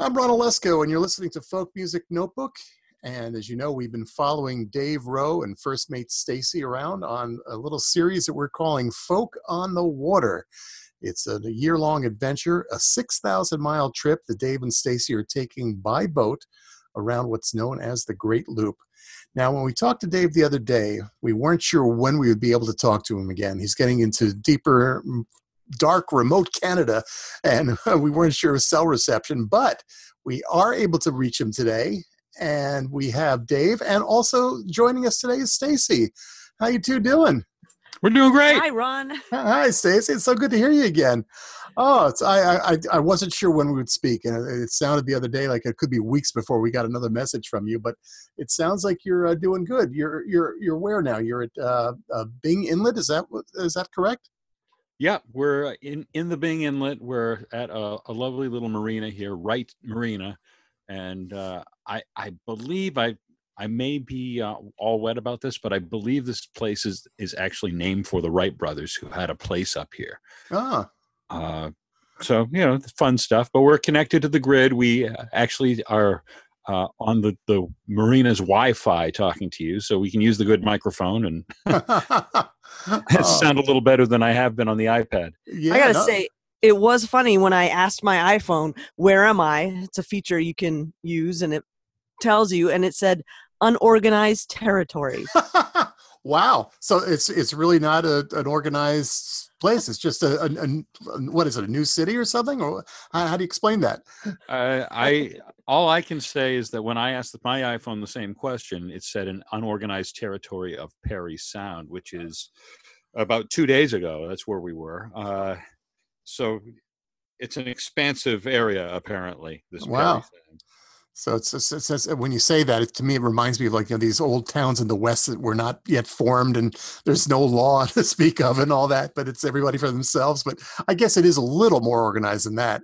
I'm Ron Olesko, and you're listening to Folk Music Notebook. And as you know, we've been following Dave Rowe and First Mate Stacy around on a little series that we're calling Folk on the Water. It's a year long adventure, a 6,000 mile trip that Dave and Stacy are taking by boat around what's known as the Great Loop. Now, when we talked to Dave the other day, we weren't sure when we would be able to talk to him again. He's getting into deeper, dark, remote Canada, and we weren't sure of cell reception, but we are able to reach him today. And we have Dave, and also joining us today is Stacy. How you two doing? We're doing great. Hi, Ron. Hi, Stacy. It's so good to hear you again. Oh, it's, I, I I wasn't sure when we would speak, and it, it sounded the other day like it could be weeks before we got another message from you. But it sounds like you're uh, doing good. You're you're you're where now? You're at uh, uh, Byng Inlet. Is that is that correct? Yeah, we're in in the Byng Inlet. We're at a, a lovely little marina here, Wright Marina, and uh, I I believe I I may be uh, all wet about this, but I believe this place is is actually named for the Wright brothers who had a place up here. Ah, Uh, so you know, fun stuff. But we're connected to the grid. We uh, actually are uh, on the the marina's Wi-Fi talking to you, so we can use the good microphone and Oh, sound a little better than I have been on the iPad. yeah, I gotta no. say, it was funny when I asked my iPhone, "Where am I?" It's a feature you can use, and it tells you, and it said unorganized territory. wow. So it's it's really not a, an organized place. It's just a, a, a- what is it? A new city or something? Or how, how do you explain that? Uh, I all I can say is that when I asked my iPhone the same question, it said an unorganized territory of Parry Sound, which is about two days ago. That's where we were. Uh, so it's an expansive area, apparently. This Parry Wow. Sound. So it's, it's, it's, it's- when you say that, it, to me, it reminds me of like you know these old towns in the West that were not yet formed, and there's no law to speak of, and all that. But it's everybody for themselves. But I guess it is a little more organized than that.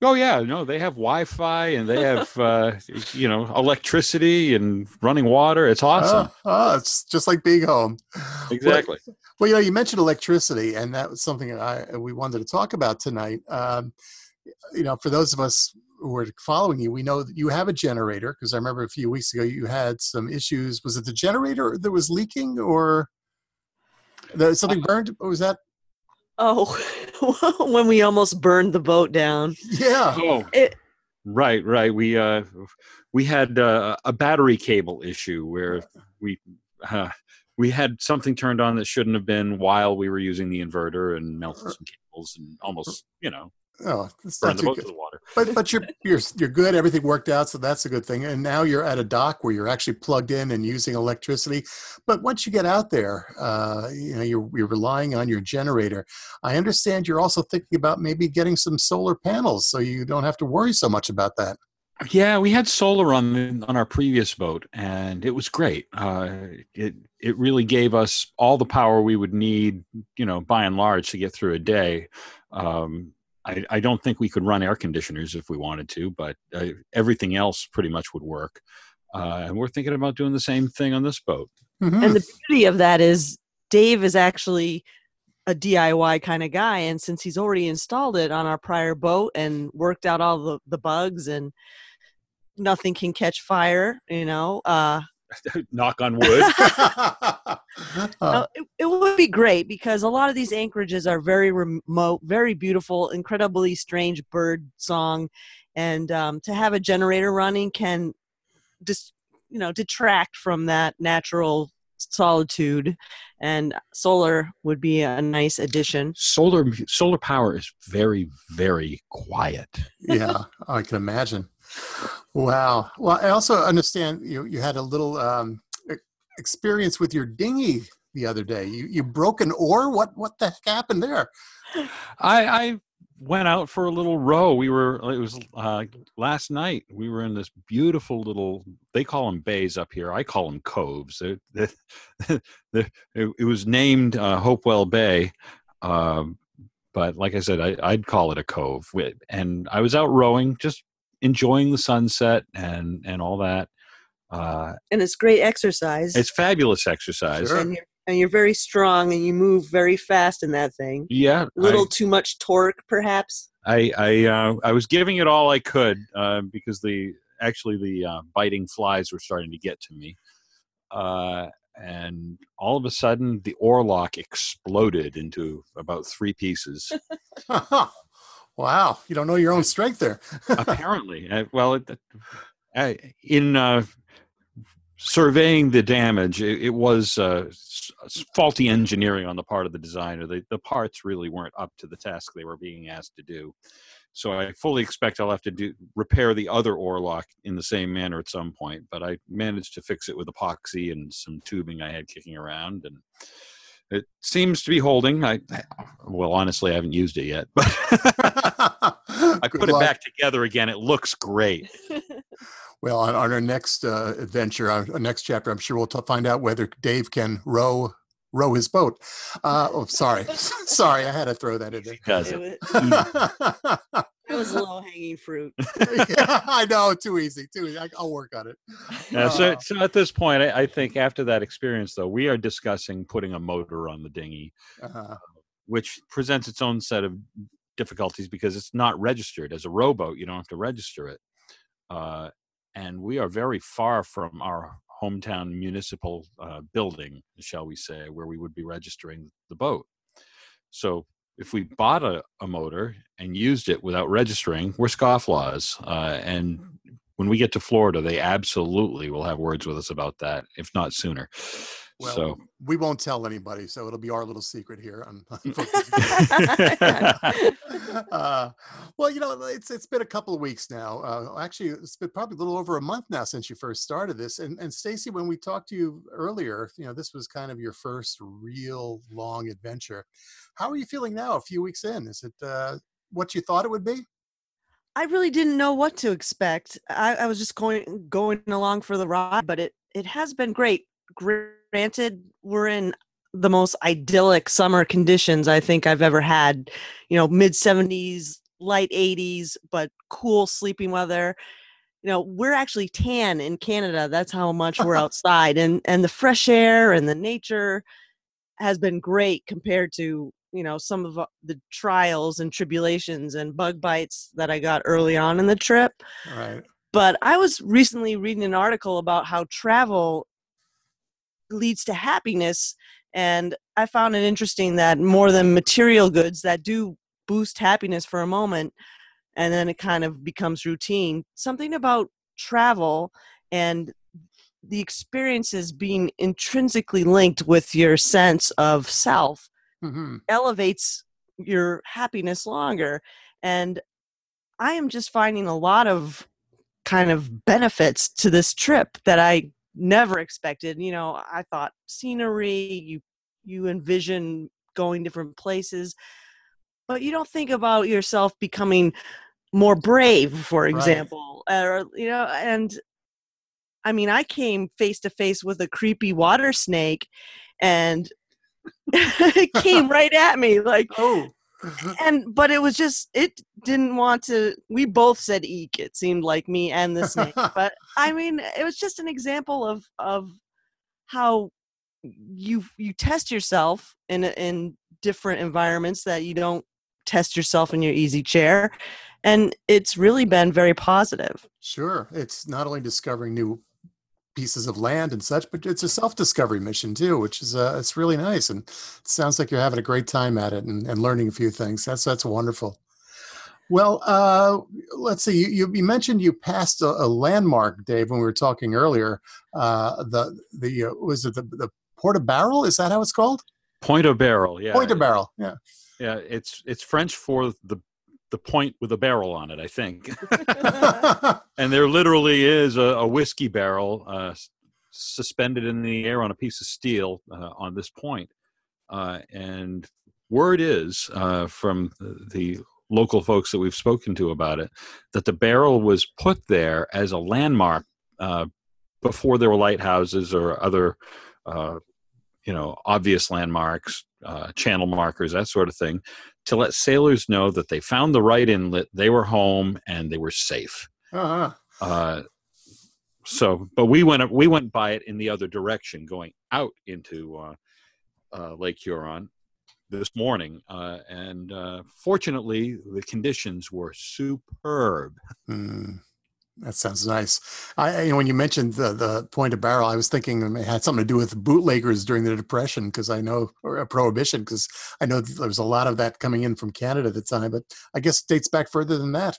Oh yeah, no, they have Wi-Fi and they have uh, you know electricity and running water. It's awesome. Oh, oh, it's just like being home. Well, exactly. Well, you know, you mentioned electricity, and that was something I we wanted to talk about tonight. Um, you know, for those of us who are following you, we know that you have a generator because I remember a few weeks ago you had some issues. Was it the generator that was leaking, or the, something burned? Or was that? oh, when we almost burned the boat down. Yeah. Oh, It- right, right. We uh, we had uh, a battery cable issue where we uh, we had something turned on that shouldn't have been while we were using the inverter and melted some cables and almost you know Oh, that's not the too boat good. to the water. But but you're you're you're good. Everything worked out, so that's a good thing. And now you're at a dock where you're actually plugged in and using electricity. But once you get out there, uh, you know you're you're relying on your generator. I understand you're also thinking about maybe getting some solar panels, so you don't have to worry so much about that. Yeah, we had solar on the, on our previous boat, and it was great. Uh, it it really gave us all the power we would need, you know, by and large, to get through a day. Um, I, I don't think we could run air conditioners if we wanted to, but uh, everything else pretty much would work. Uh, and we're thinking about doing the same thing on this boat. Mhm. And the beauty of that is Dave is actually a DIY kind of guy. And since he's already installed it on our prior boat and worked out all the, the bugs and nothing can catch fire, you know, uh, Knock on wood. Uh, it, it would be great because a lot of these anchorages are very remote, very beautiful, incredibly strange bird song. And um, to have a generator running can just, you know, detract from that natural solitude. And solar would be a nice addition. solar solar power is very very quiet. yeah, I can imagine. Wow. Well, I also understand you you had a little um, experience with your dinghy the other day. You you broke an oar. What what the heck happened there? I, I went out for a little row. We were it was uh, last night. We were in this beautiful little. They call them bays up here. I call them coves. They're- it, it was named uh, Hopewell Bay, um, but like I said, I, I'd call it a cove. And I was out rowing, just enjoying the sunset and and all that. Uh, And it's great exercise. it's fabulous exercise. Sure. and you're and you're very strong and you move very fast in that thing. Yeah, A little I- too much torque, perhaps. I I uh, I was giving it all I could uh, because the actually the uh, biting flies were starting to get to me, uh, and all of a sudden the oarlock exploded into about three pieces. wow, you don't know your own strength there. Apparently, uh, well, it, uh, in uh, surveying the damage, it, it was uh, faulty engineering on the part of the designer. The, the parts really weren't up to the task they were being asked to do. So I fully expect I'll have to do repair the other oarlock in the same manner at some point. But I managed to fix it with epoxy and some tubing I had kicking around, and it seems to be holding. I I- well, honestly, I haven't used it yet, but I Good put it back together again. It looks great. Well, on, on our next uh, adventure, our, our next chapter, I'm sure we'll t- find out whether Dave can row row his boat. Uh, oh, sorry, sorry, I had to throw that in there. Does It it? was, it was low hanging fruit. yeah, I know, too easy, too easy. I, I'll work on it. Yeah, so, Uh, so at this point, I, I think after that experience, though, we are discussing putting a motor on the dinghy, uh, which presents its own set of difficulties because it's not registered as a rowboat. You don't have to register it, uh, and we are very far from our hometown municipal uh, building, shall we say, where we would be registering the boat. So if we bought a, a motor and used it without registering, we're scofflaws. Uh, and when we get to Florida, they absolutely will have words with us about that, if not sooner. Well, so we won't tell anybody, so it'll be our little secret here. On, on uh, well, you know, it's it's been a couple of weeks now. Uh, actually, it's been probably a little over a month now since you first started this. And and Stacy, when we talked to you earlier, you know, this was kind of your first real long adventure. How are you feeling now? A few weeks in, is it uh, what you thought it would be? I really didn't know what to expect. I, I was just going going along for the ride, but it it has been great. Granted, we're in the most idyllic summer conditions I think I've ever had. You know, mid seventies, light eighties, but cool sleeping weather. You know, we're actually tan in Canada. That's how much we're outside, and and the fresh air and the nature has been great compared to you know some of uh, the trials and tribulations and bug bites that I got early on in the trip. All right. But I was recently reading an article about how travel leads to happiness, and I found it interesting that more than material goods that do boost happiness for a moment, and then it kind of becomes routine. Something about travel and the experiences being intrinsically linked with your sense of self hmm elevates your happiness longer and i am just finding a lot of kind of benefits to this trip that i never expected you know i thought scenery you you envision going different places but you don't think about yourself becoming more brave for Right. example or you know and i mean i came face to face with a creepy water snake and it came right at me like Oh. and but it was just it didn't want to we both said eek it seemed like me and the snake but i mean it was just an example of of how you you test yourself in in different environments that you don't test yourself in your easy chair and it's really been very positive Sure. It's not only discovering new pieces of land and such, but it's a self-discovery mission too, which is uh, it's really nice. And it sounds like you're having a great time at it and, and learning a few things. That's that's wonderful. Well, uh, let's see. You, you, you mentioned you passed a, a landmark, Dave, when we were talking earlier. Uh, the the uh, was it the the Porta Barrel? Is that how it's called? Pointe au Baril, yeah, Pointe au Baril. Yeah. yeah. It's it's French for the the point with a barrel on it, I think. and there literally is a, a whiskey barrel uh, suspended in the air on a piece of steel uh, on this point. Uh, and word is uh, from the, the local folks that we've spoken to about it that the barrel was put there as a landmark uh, before there were lighthouses or other, uh, you know, obvious landmarks, uh, channel markers, that sort of thing, to let sailors know that they found the right inlet, they were home, and they were safe. uh-huh. Uh, so, but we went we went by it in the other direction, going out into uh, uh, Lake Huron this morning, uh, and uh, fortunately, the conditions were superb. Mm, that sounds nice. I, you know, when you mentioned the the point of barrel, I was thinking it had something to do with bootleggers during the Depression, because I know or Prohibition, because I know there was a lot of that coming in from Canada at the time. But I guess dates back further than that.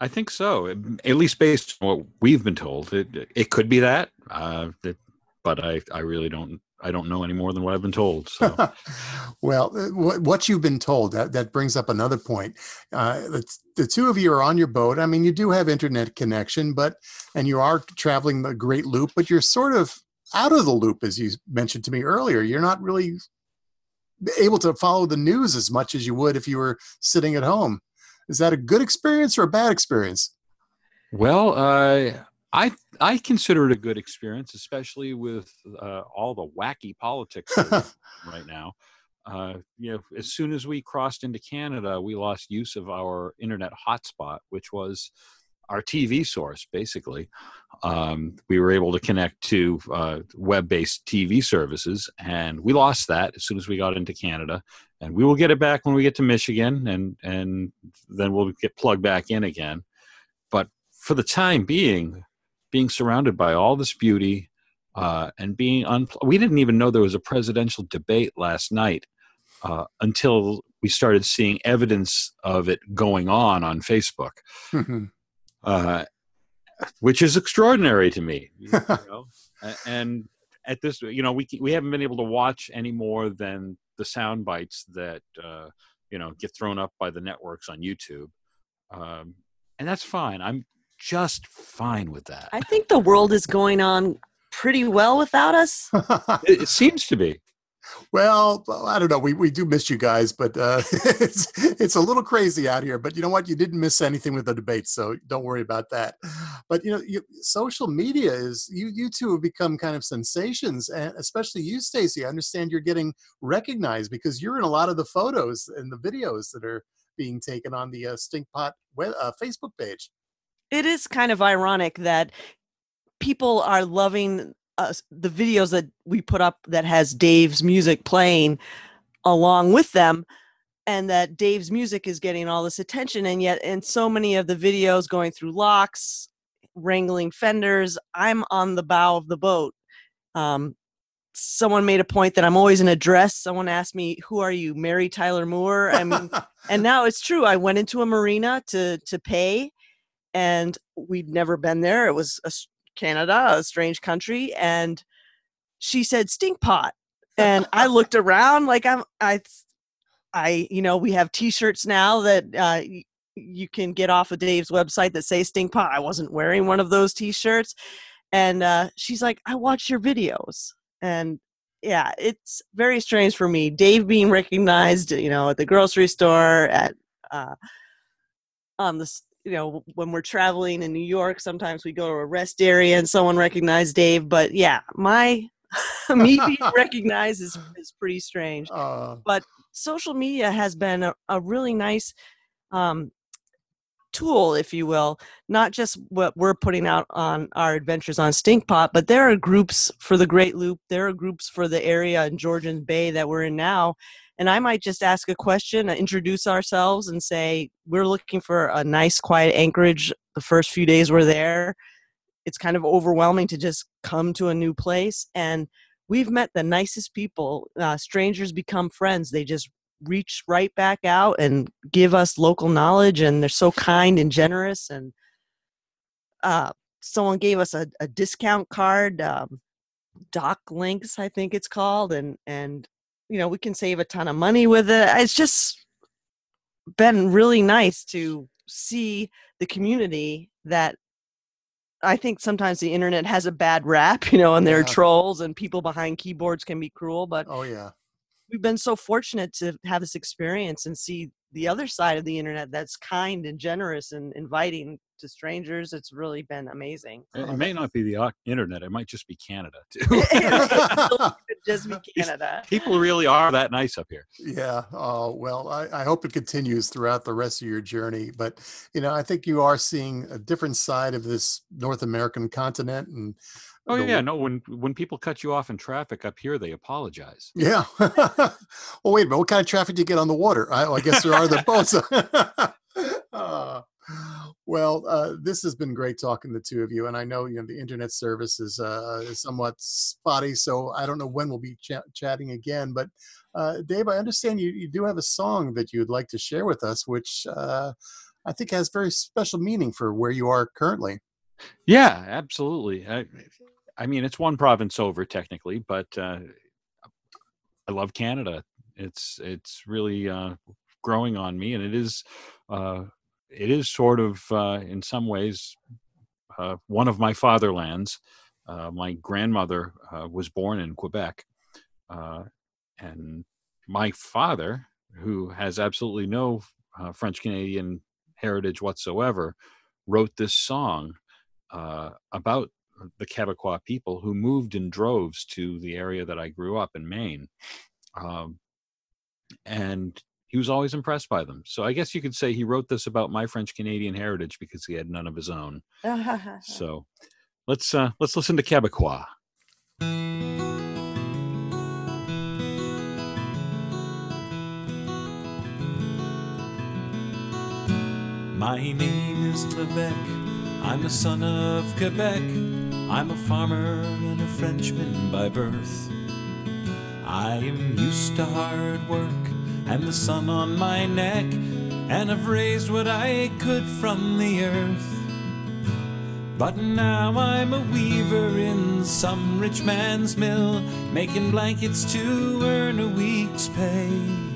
I think so, at least based on what we've been told. It it could be that, uh, it, but I I really don't I don't know any more than what I've been told. So. well, uh, what you've been told that that brings up another point. Uh, the, the two of you are on your boat. I mean, you do have internet connection, but and you are traveling the Great Loop, but you're sort of out of the loop, as you mentioned to me earlier. You're not really able to follow the news as much as you would if you were sitting at home. Is that a good experience or a bad experience? Well, uh, I I consider it a good experience, especially with uh, all the wacky politics right now. Uh, you know, as soon as we crossed into Canada, we lost use of our internet hotspot, which was our TV source. Basically, um, we were able to connect to uh, web-based TV services, and we lost that as soon as we got into Canada. And we will get it back when we get to Michigan, and and then we'll get plugged back in again. But for the time being, being surrounded by all this beauty uh, and being unpl- we didn't even know there was a presidential debate last night uh, until we started seeing evidence of it going on on Facebook, mm-hmm. uh, which is extraordinary to me. You know? and at this, you know, we we haven't been able to watch any more than the sound bites that uh, you know get thrown up by the networks on YouTube, um, and that's fine. I'm just fine with that. I think the world is going on pretty well without us. it, it, seems to be. Well, I don't know. We, we do miss you guys, but uh, it's it's a little crazy out here. But you know what? You didn't miss anything with the debate, so don't worry about that. But you know, you, social media is you you two have become kind of sensations, and especially you, Stacy. I understand you're getting recognized because you're in a lot of the photos and the videos that are being taken on the uh, Stinkpot web, uh, Facebook page it is kind of ironic that people are loving us, the videos that we put up that has Dave's music playing along with them and that Dave's music is getting all this attention and yet in so many of the videos going through locks wrangling fenders I'm on the bow of the boat um, someone made a point that I'm always in a dress. Someone asked me, "Who are you, Mary Tyler Moore?" I mean, and now it's true. I went into a marina to to pay, and we'd never been there. It was a, Canada, a strange country, and she said stink pot, and I looked around like I'm I I you know we have T-shirts now that uh, you can get off of Dave's website that say stink pot. I wasn't wearing one of those T-shirts, and uh, she's like, I watch your videos, and yeah, it's very strange for me. Dave being recognized, you know, at the grocery store, at uh, on the you know when we're traveling in new york sometimes we go to a rest area and someone recognized dave but yeah my me being recognized is, is pretty strange. Uh, but social media has been a, a really nice um, tool if you will not just what we're putting out on our adventures on stinkpot but there are groups for the great loop there are groups for the area in georgian bay that we're in now and I might just ask a question, uh, introduce ourselves, and say, We're looking for a nice, quiet anchorage the first few days we're there. It's kind of overwhelming to just come to a new place. And we've met the nicest people. Uh, strangers become friends. They just reach right back out and give us local knowledge, and they're so kind and generous. And uh, someone gave us a, a discount card. Um, doc links i think it's called and and you know we can save a ton of money with it it's just been really nice to see the community that I think sometimes the internet has a bad rap, you know, and there yeah. are trolls and people behind keyboards can be cruel. But oh yeah, we've been so fortunate to have this experience and see the other side of the internet that's kind and generous and inviting to strangers. It's really been amazing. It, it may not be the internet; it might just be Canada too. Just be Canada. People really are that nice up here. Yeah. Uh, well, I, I hope it continues throughout the rest of your journey. But, you know, I think you are seeing a different side of this North American continent. And Oh the yeah, no. When when people cut you off in traffic up here, they apologize. Yeah. well, wait a minute. What kind of traffic do you get on the water? I, I guess there are the boats. Uh, well, uh, this has been great talking to the two of you, and I know you know the internet service is, uh, is somewhat spotty, so I don't know when we'll be ch- chatting again. But uh, Dave, I understand you, you do have a song that you'd like to share with us, which uh, I think has very special meaning for where you are currently. Yeah, absolutely. I, I mean, it's one province over technically, but uh, I love Canada. It's it's really uh, growing on me, and it is uh, it is sort of uh, in some ways uh, one of my fatherlands. Uh, my grandmother was born in Quebec, and my father, who has absolutely no French Canadian heritage whatsoever, wrote this song uh, about the Quebecois people who moved in droves to the area that I grew up in Maine. Um, and he was always impressed by them. So I guess you could say he wrote this about my French Canadian heritage because he had none of his own. So let's uh, let's listen to Quebecois. My name is Levesque. I'm a son of Quebec. I'm a farmer and a Frenchman by birth. I am used to hard work and the sun on my neck, and I've raised what I could from the earth. But now I'm a weaver in some rich man's mill, making blankets to earn a week's pay.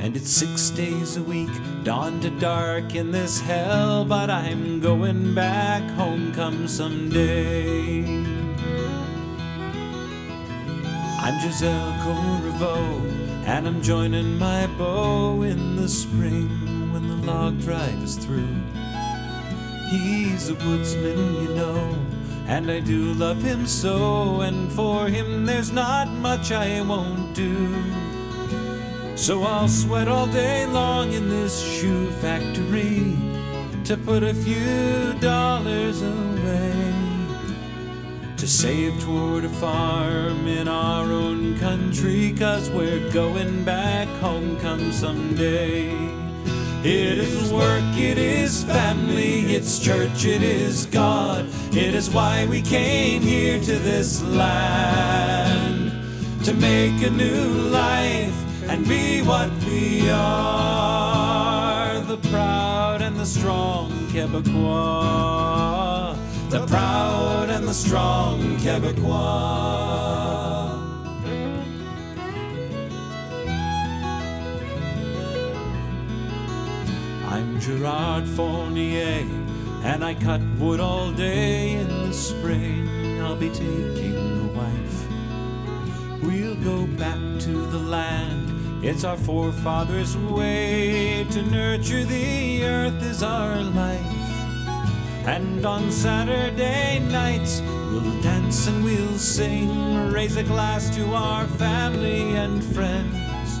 And it's six days a week, dawn to dark in this hell. But I'm going back home come someday. I'm Giselle Corriveau, and I'm joining my beau in the spring when the log drive is through. He's a woodsman, you know, and I do love him so, and for him there's not much I won't do. So I'll sweat all day long in this shoe factory to put a few dollars away to save toward a farm in our own country, cause we're going back home come someday. It is work, it is family, it's church, it is God. It is why we came here to this land to make a new life and be what we are the proud and the strong Quebecois. The proud and the strong Quebecois. I'm Gerard Fournier, and I cut wood all day in the spring. I'll be taking a wife. We'll go back to the land. It's our forefathers' way to nurture the earth is our life. And on Saturday nights, we'll dance and we'll sing, raise a glass to our family and friends.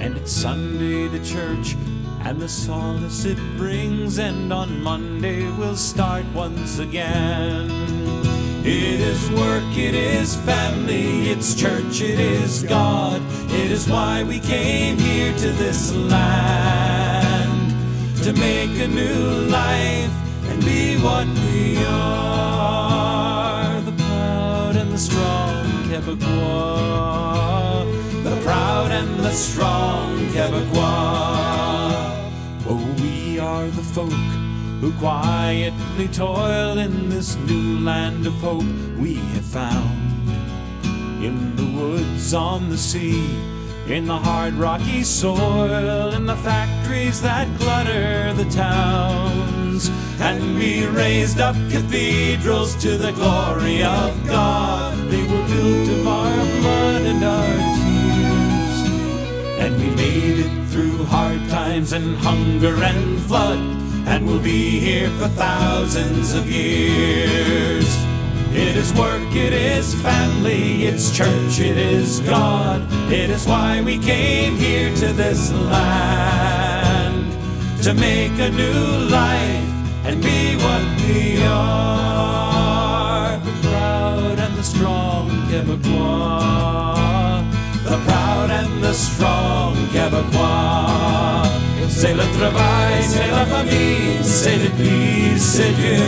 And it's Sunday to church and the solace it brings. And on Monday we'll start once again. It is work, it is family, it's church, it is God. It is why we came here to this land to make a new life and be what we are. The proud and the strong Quebecois. The proud and the strong Quebecois. Oh, we are the folk who quietly toil in this new land of hope we have found. In the woods, on the sea, in the hard rocky soil, in the factories that clutter the towns. And we raised up cathedrals to the glory of God. They were built of our blood and our tears. And we made it through hard times and hunger and flood. And we'll be here for thousands of years. It is work, it is family, it's church, it is God. It is why we came here to this land to make a new life and be what we are. The proud and the strong Quebecois. The proud and the strong Quebecois. C'est le travail, c'est la famille, c'est l'église, c'est Dieu.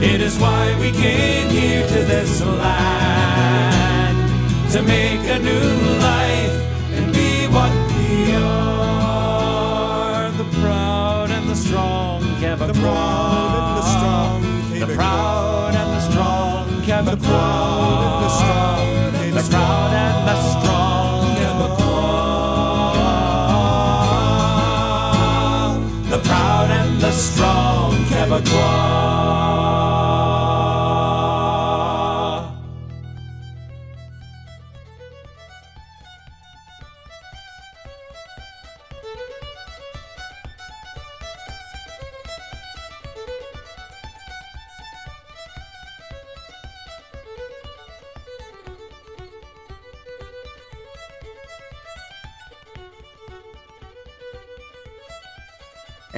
It is why we came here to this land to make a new life strong Quebecois.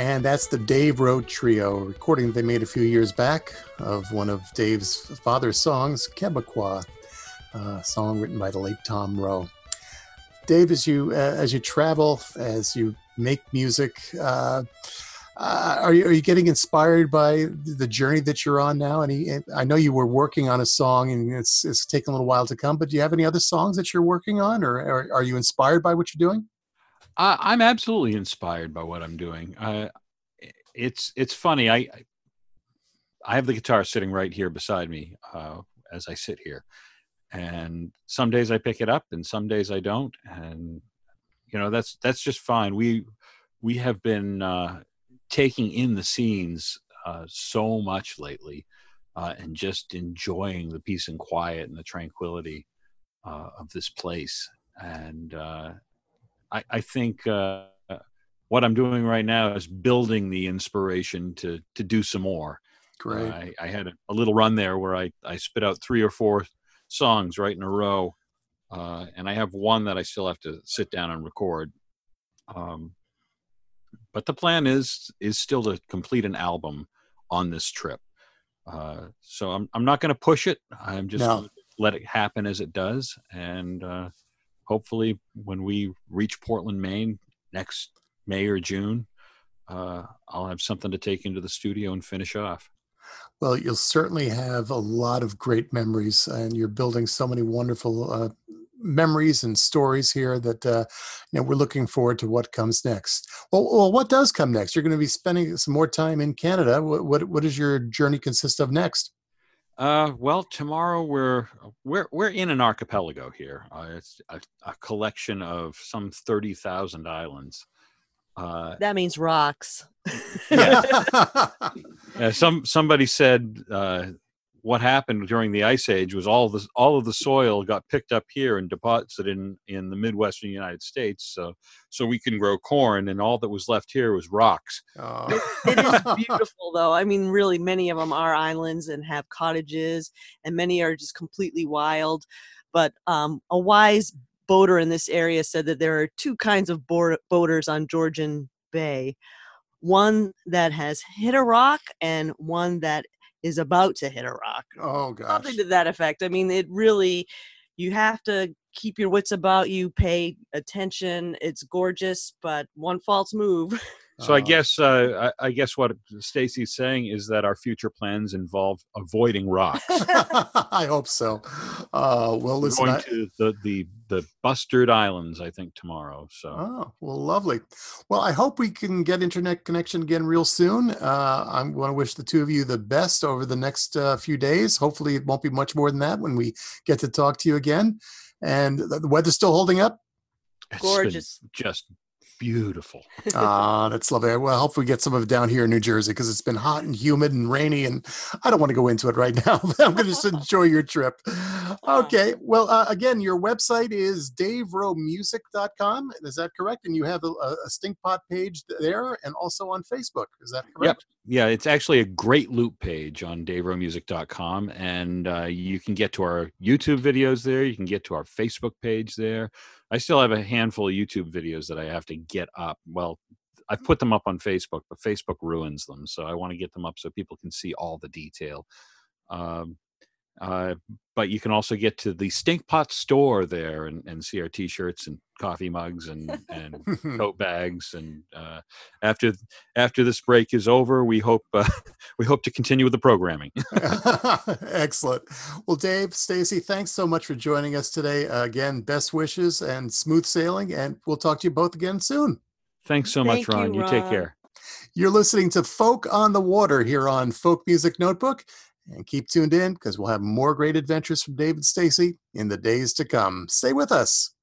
And that's the Dave Rowe Trio, recording they made a few years back of one of Dave's father's songs, Quebecois, a song written by the late Tom Rowe. Dave, as you uh, as you travel, as you make music, uh, uh, are you are you getting inspired by the journey that you're on now? And I know you were working on a song, and it's it's taken a little while to come. But do you have any other songs that you're working on, or, or are you inspired by what you're doing? I, I'm absolutely inspired by what I'm doing. Uh, it's it's funny. I I have the guitar sitting right here beside me uh, as I sit here, and some days I pick it up, and some days I don't, and you know that's that's just fine. We we have been uh, taking in the scenes uh, so much lately, uh, and just enjoying the peace and quiet and the tranquility uh, of this place, and I, I think uh, what I'm doing right now is building the inspiration to to do some more. Great. I, I had a, a little run there where I, I spit out three or four songs right in a row, uh, and I have one that I still have to sit down and record. Um, but the plan is is still to complete an album on this trip. Uh, so I'm I'm not going to push it. I'm just No. gonna let it happen as it does, and uh, hopefully when we reach Portland, Maine next May or June, uh, I'll have something to take into the studio and finish off. Well, you'll certainly have a lot of great memories, and you're building so many wonderful uh, memories and stories here that uh, you know we're looking forward to what comes next. Well, well, what does come next? You're going to be spending some more time in Canada. What what, what does your journey consist of next? Uh, well, tomorrow we're we're we're in an archipelago here. Uh, it's a, a collection of some thirty thousand islands. Uh, That means rocks. Yeah. uh, some somebody said uh, what happened during the ice age was all the all of the soil got picked up here and deposited in in the midwestern United States. So so we can grow corn, and all that was left here was rocks. Oh. it, it is beautiful though i mean really many of them are islands and have cottages and many are just completely wild but um, a wise boater in this area said that there are two kinds of boar- boaters on georgian bay one that has hit a rock and one that is about to hit a rock Oh gosh. something to that effect i mean it really you have to keep your wits about you pay attention it's gorgeous but one false move So I Oh. guess uh, I, I guess what Stacy's saying is that our future plans involve avoiding rocks. I hope so. Uh, well, We're listen. going I- to the, the the Bustard Islands, I think, tomorrow. So Oh, well, lovely. Well, I hope we can get internet connection again real soon. Uh, I want to wish the two of you the best over the next uh, few days. Hopefully, it won't be much more than that when we get to talk to you again. And the, the weather's still holding up. it's Gorgeous. just beautiful. Ah, that's lovely. Well, hopefully, we get some of it down here in New Jersey because it's been hot and humid and rainy, and I don't want to go into it right now. I'm going to just enjoy your trip. Okay. Well, uh, again, your website is daverowemusic.com. Is that correct? And you have a, a Stinkpot page there and also on Facebook. Is that correct? Yeah, it's actually a great loop page on daverowemusic.com. And uh, you can get to our YouTube videos there. You can get to our Facebook page there. I still have a handful of YouTube videos that I have to get up. Well, I put them up on Facebook, but Facebook ruins them. So I want to get them up so people can see all the detail. Um, uh, but you can also get to the Stinkpot store there and, and see our T-shirts and coffee mugs and and tote bags. And uh, after after this break is over, we hope uh, we hope to continue with the programming. Excellent. Well, Dave, Stacy, thanks so much for joining us today. Uh, again, best wishes and smooth sailing, and we'll talk to you both again soon. Thanks so Thank much, Ron. you, you take care. You're listening to Folk on the Water here on Folk Music Notebook. And keep tuned in because we'll have more great adventures from David Stacy in the days to come. Stay with us.